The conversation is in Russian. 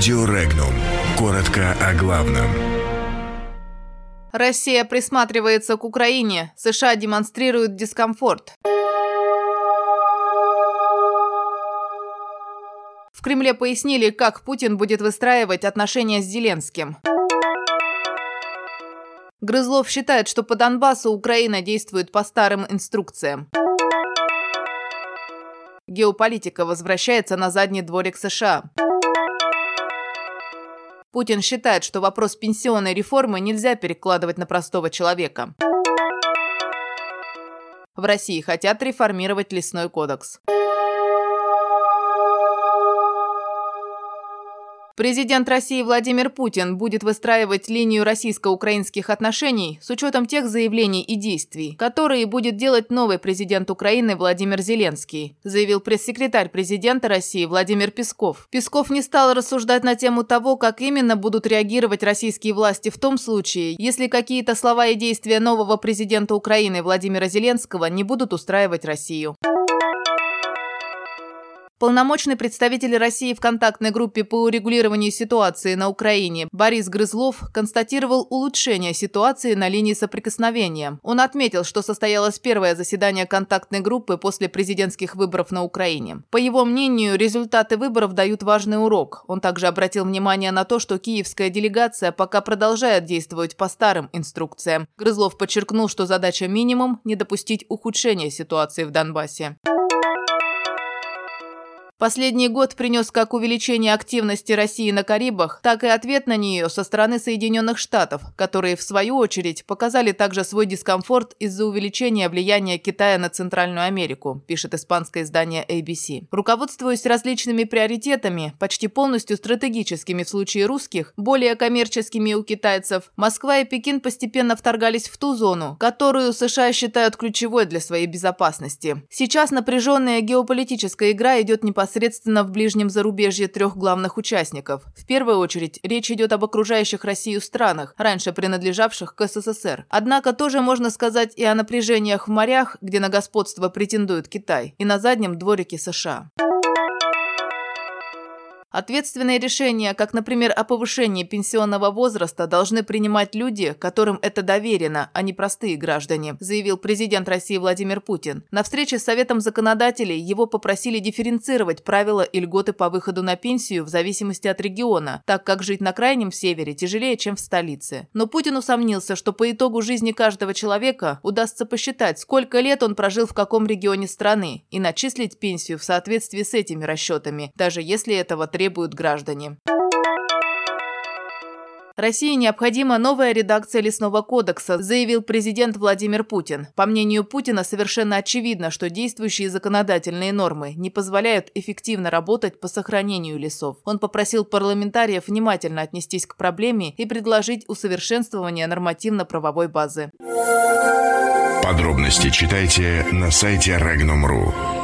Радио Регнум. Коротко о главном. Россия присматривается к Украине. США демонстрируют дискомфорт. В Кремле пояснили, как Путин будет выстраивать отношения с Зеленским. Грызлов считает, что по Донбассу Украина действует по старым инструкциям. Геополитика возвращается на задний дворик США. Путин считает, что вопрос пенсионной реформы нельзя перекладывать на простого человека. В России хотят реформировать лесной кодекс. Президент России Владимир Путин будет выстраивать линию российско-украинских отношений с учетом тех заявлений и действий, которые будет делать новый президент Украины Владимир Зеленский, заявил пресс-секретарь президента России Владимир Песков. Песков не стал рассуждать на тему того, как именно будут реагировать российские власти в том случае, если какие-то слова и действия нового президента Украины Владимира Зеленского не будут устраивать Россию. Полномочный представитель России в контактной группе по урегулированию ситуации на Украине Борис Грызлов констатировал улучшение ситуации на линии соприкосновения. Он отметил, что состоялось первое заседание контактной группы после президентских выборов на Украине. По его мнению, результаты выборов дают важный урок. Он также обратил внимание на то, что киевская делегация пока продолжает действовать по старым инструкциям. Грызлов подчеркнул, что задача минимум – не допустить ухудшения ситуации в Донбассе. Последний год принес как увеличение активности России на Карибах, так и ответ на нее со стороны Соединенных Штатов, которые, в свою очередь, показали также свой дискомфорт из-за увеличения влияния Китая на Центральную Америку, пишет испанское издание ABC. Руководствуясь различными приоритетами, почти полностью стратегическими в случае русских, более коммерческими у китайцев, Москва и Пекин постепенно вторгались в ту зону, которую США считают ключевой для своей безопасности. Сейчас напряженная геополитическая игра идет непосредственно непосредственно в ближнем зарубежье трех главных участников. В первую очередь, речь идет об окружающих Россию странах, раньше принадлежавших к СССР. Однако тоже можно сказать и о напряжениях в морях, где на господство претендует Китай, и на заднем дворике США. Ответственные решения, как, например, о повышении пенсионного возраста, должны принимать люди, которым это доверено, а не простые граждане, заявил президент России Владимир Путин. На встрече с Советом законодателей его попросили дифференцировать правила и льготы по выходу на пенсию в зависимости от региона, так как жить на крайнем севере тяжелее, чем в столице. Но Путин усомнился, что по итогу жизни каждого человека удастся посчитать, сколько лет он прожил в каком регионе страны, и начислить пенсию в соответствии с этими расчетами, даже если этого требует требуют граждане. России необходима новая редакция Лесного кодекса, заявил президент Владимир Путин. По мнению Путина, совершенно очевидно, что действующие законодательные нормы не позволяют эффективно работать по сохранению лесов. Он попросил парламентариев внимательно отнестись к проблеме и предложить усовершенствование нормативно-правовой базы. Подробности читайте на сайте Regnum.ru.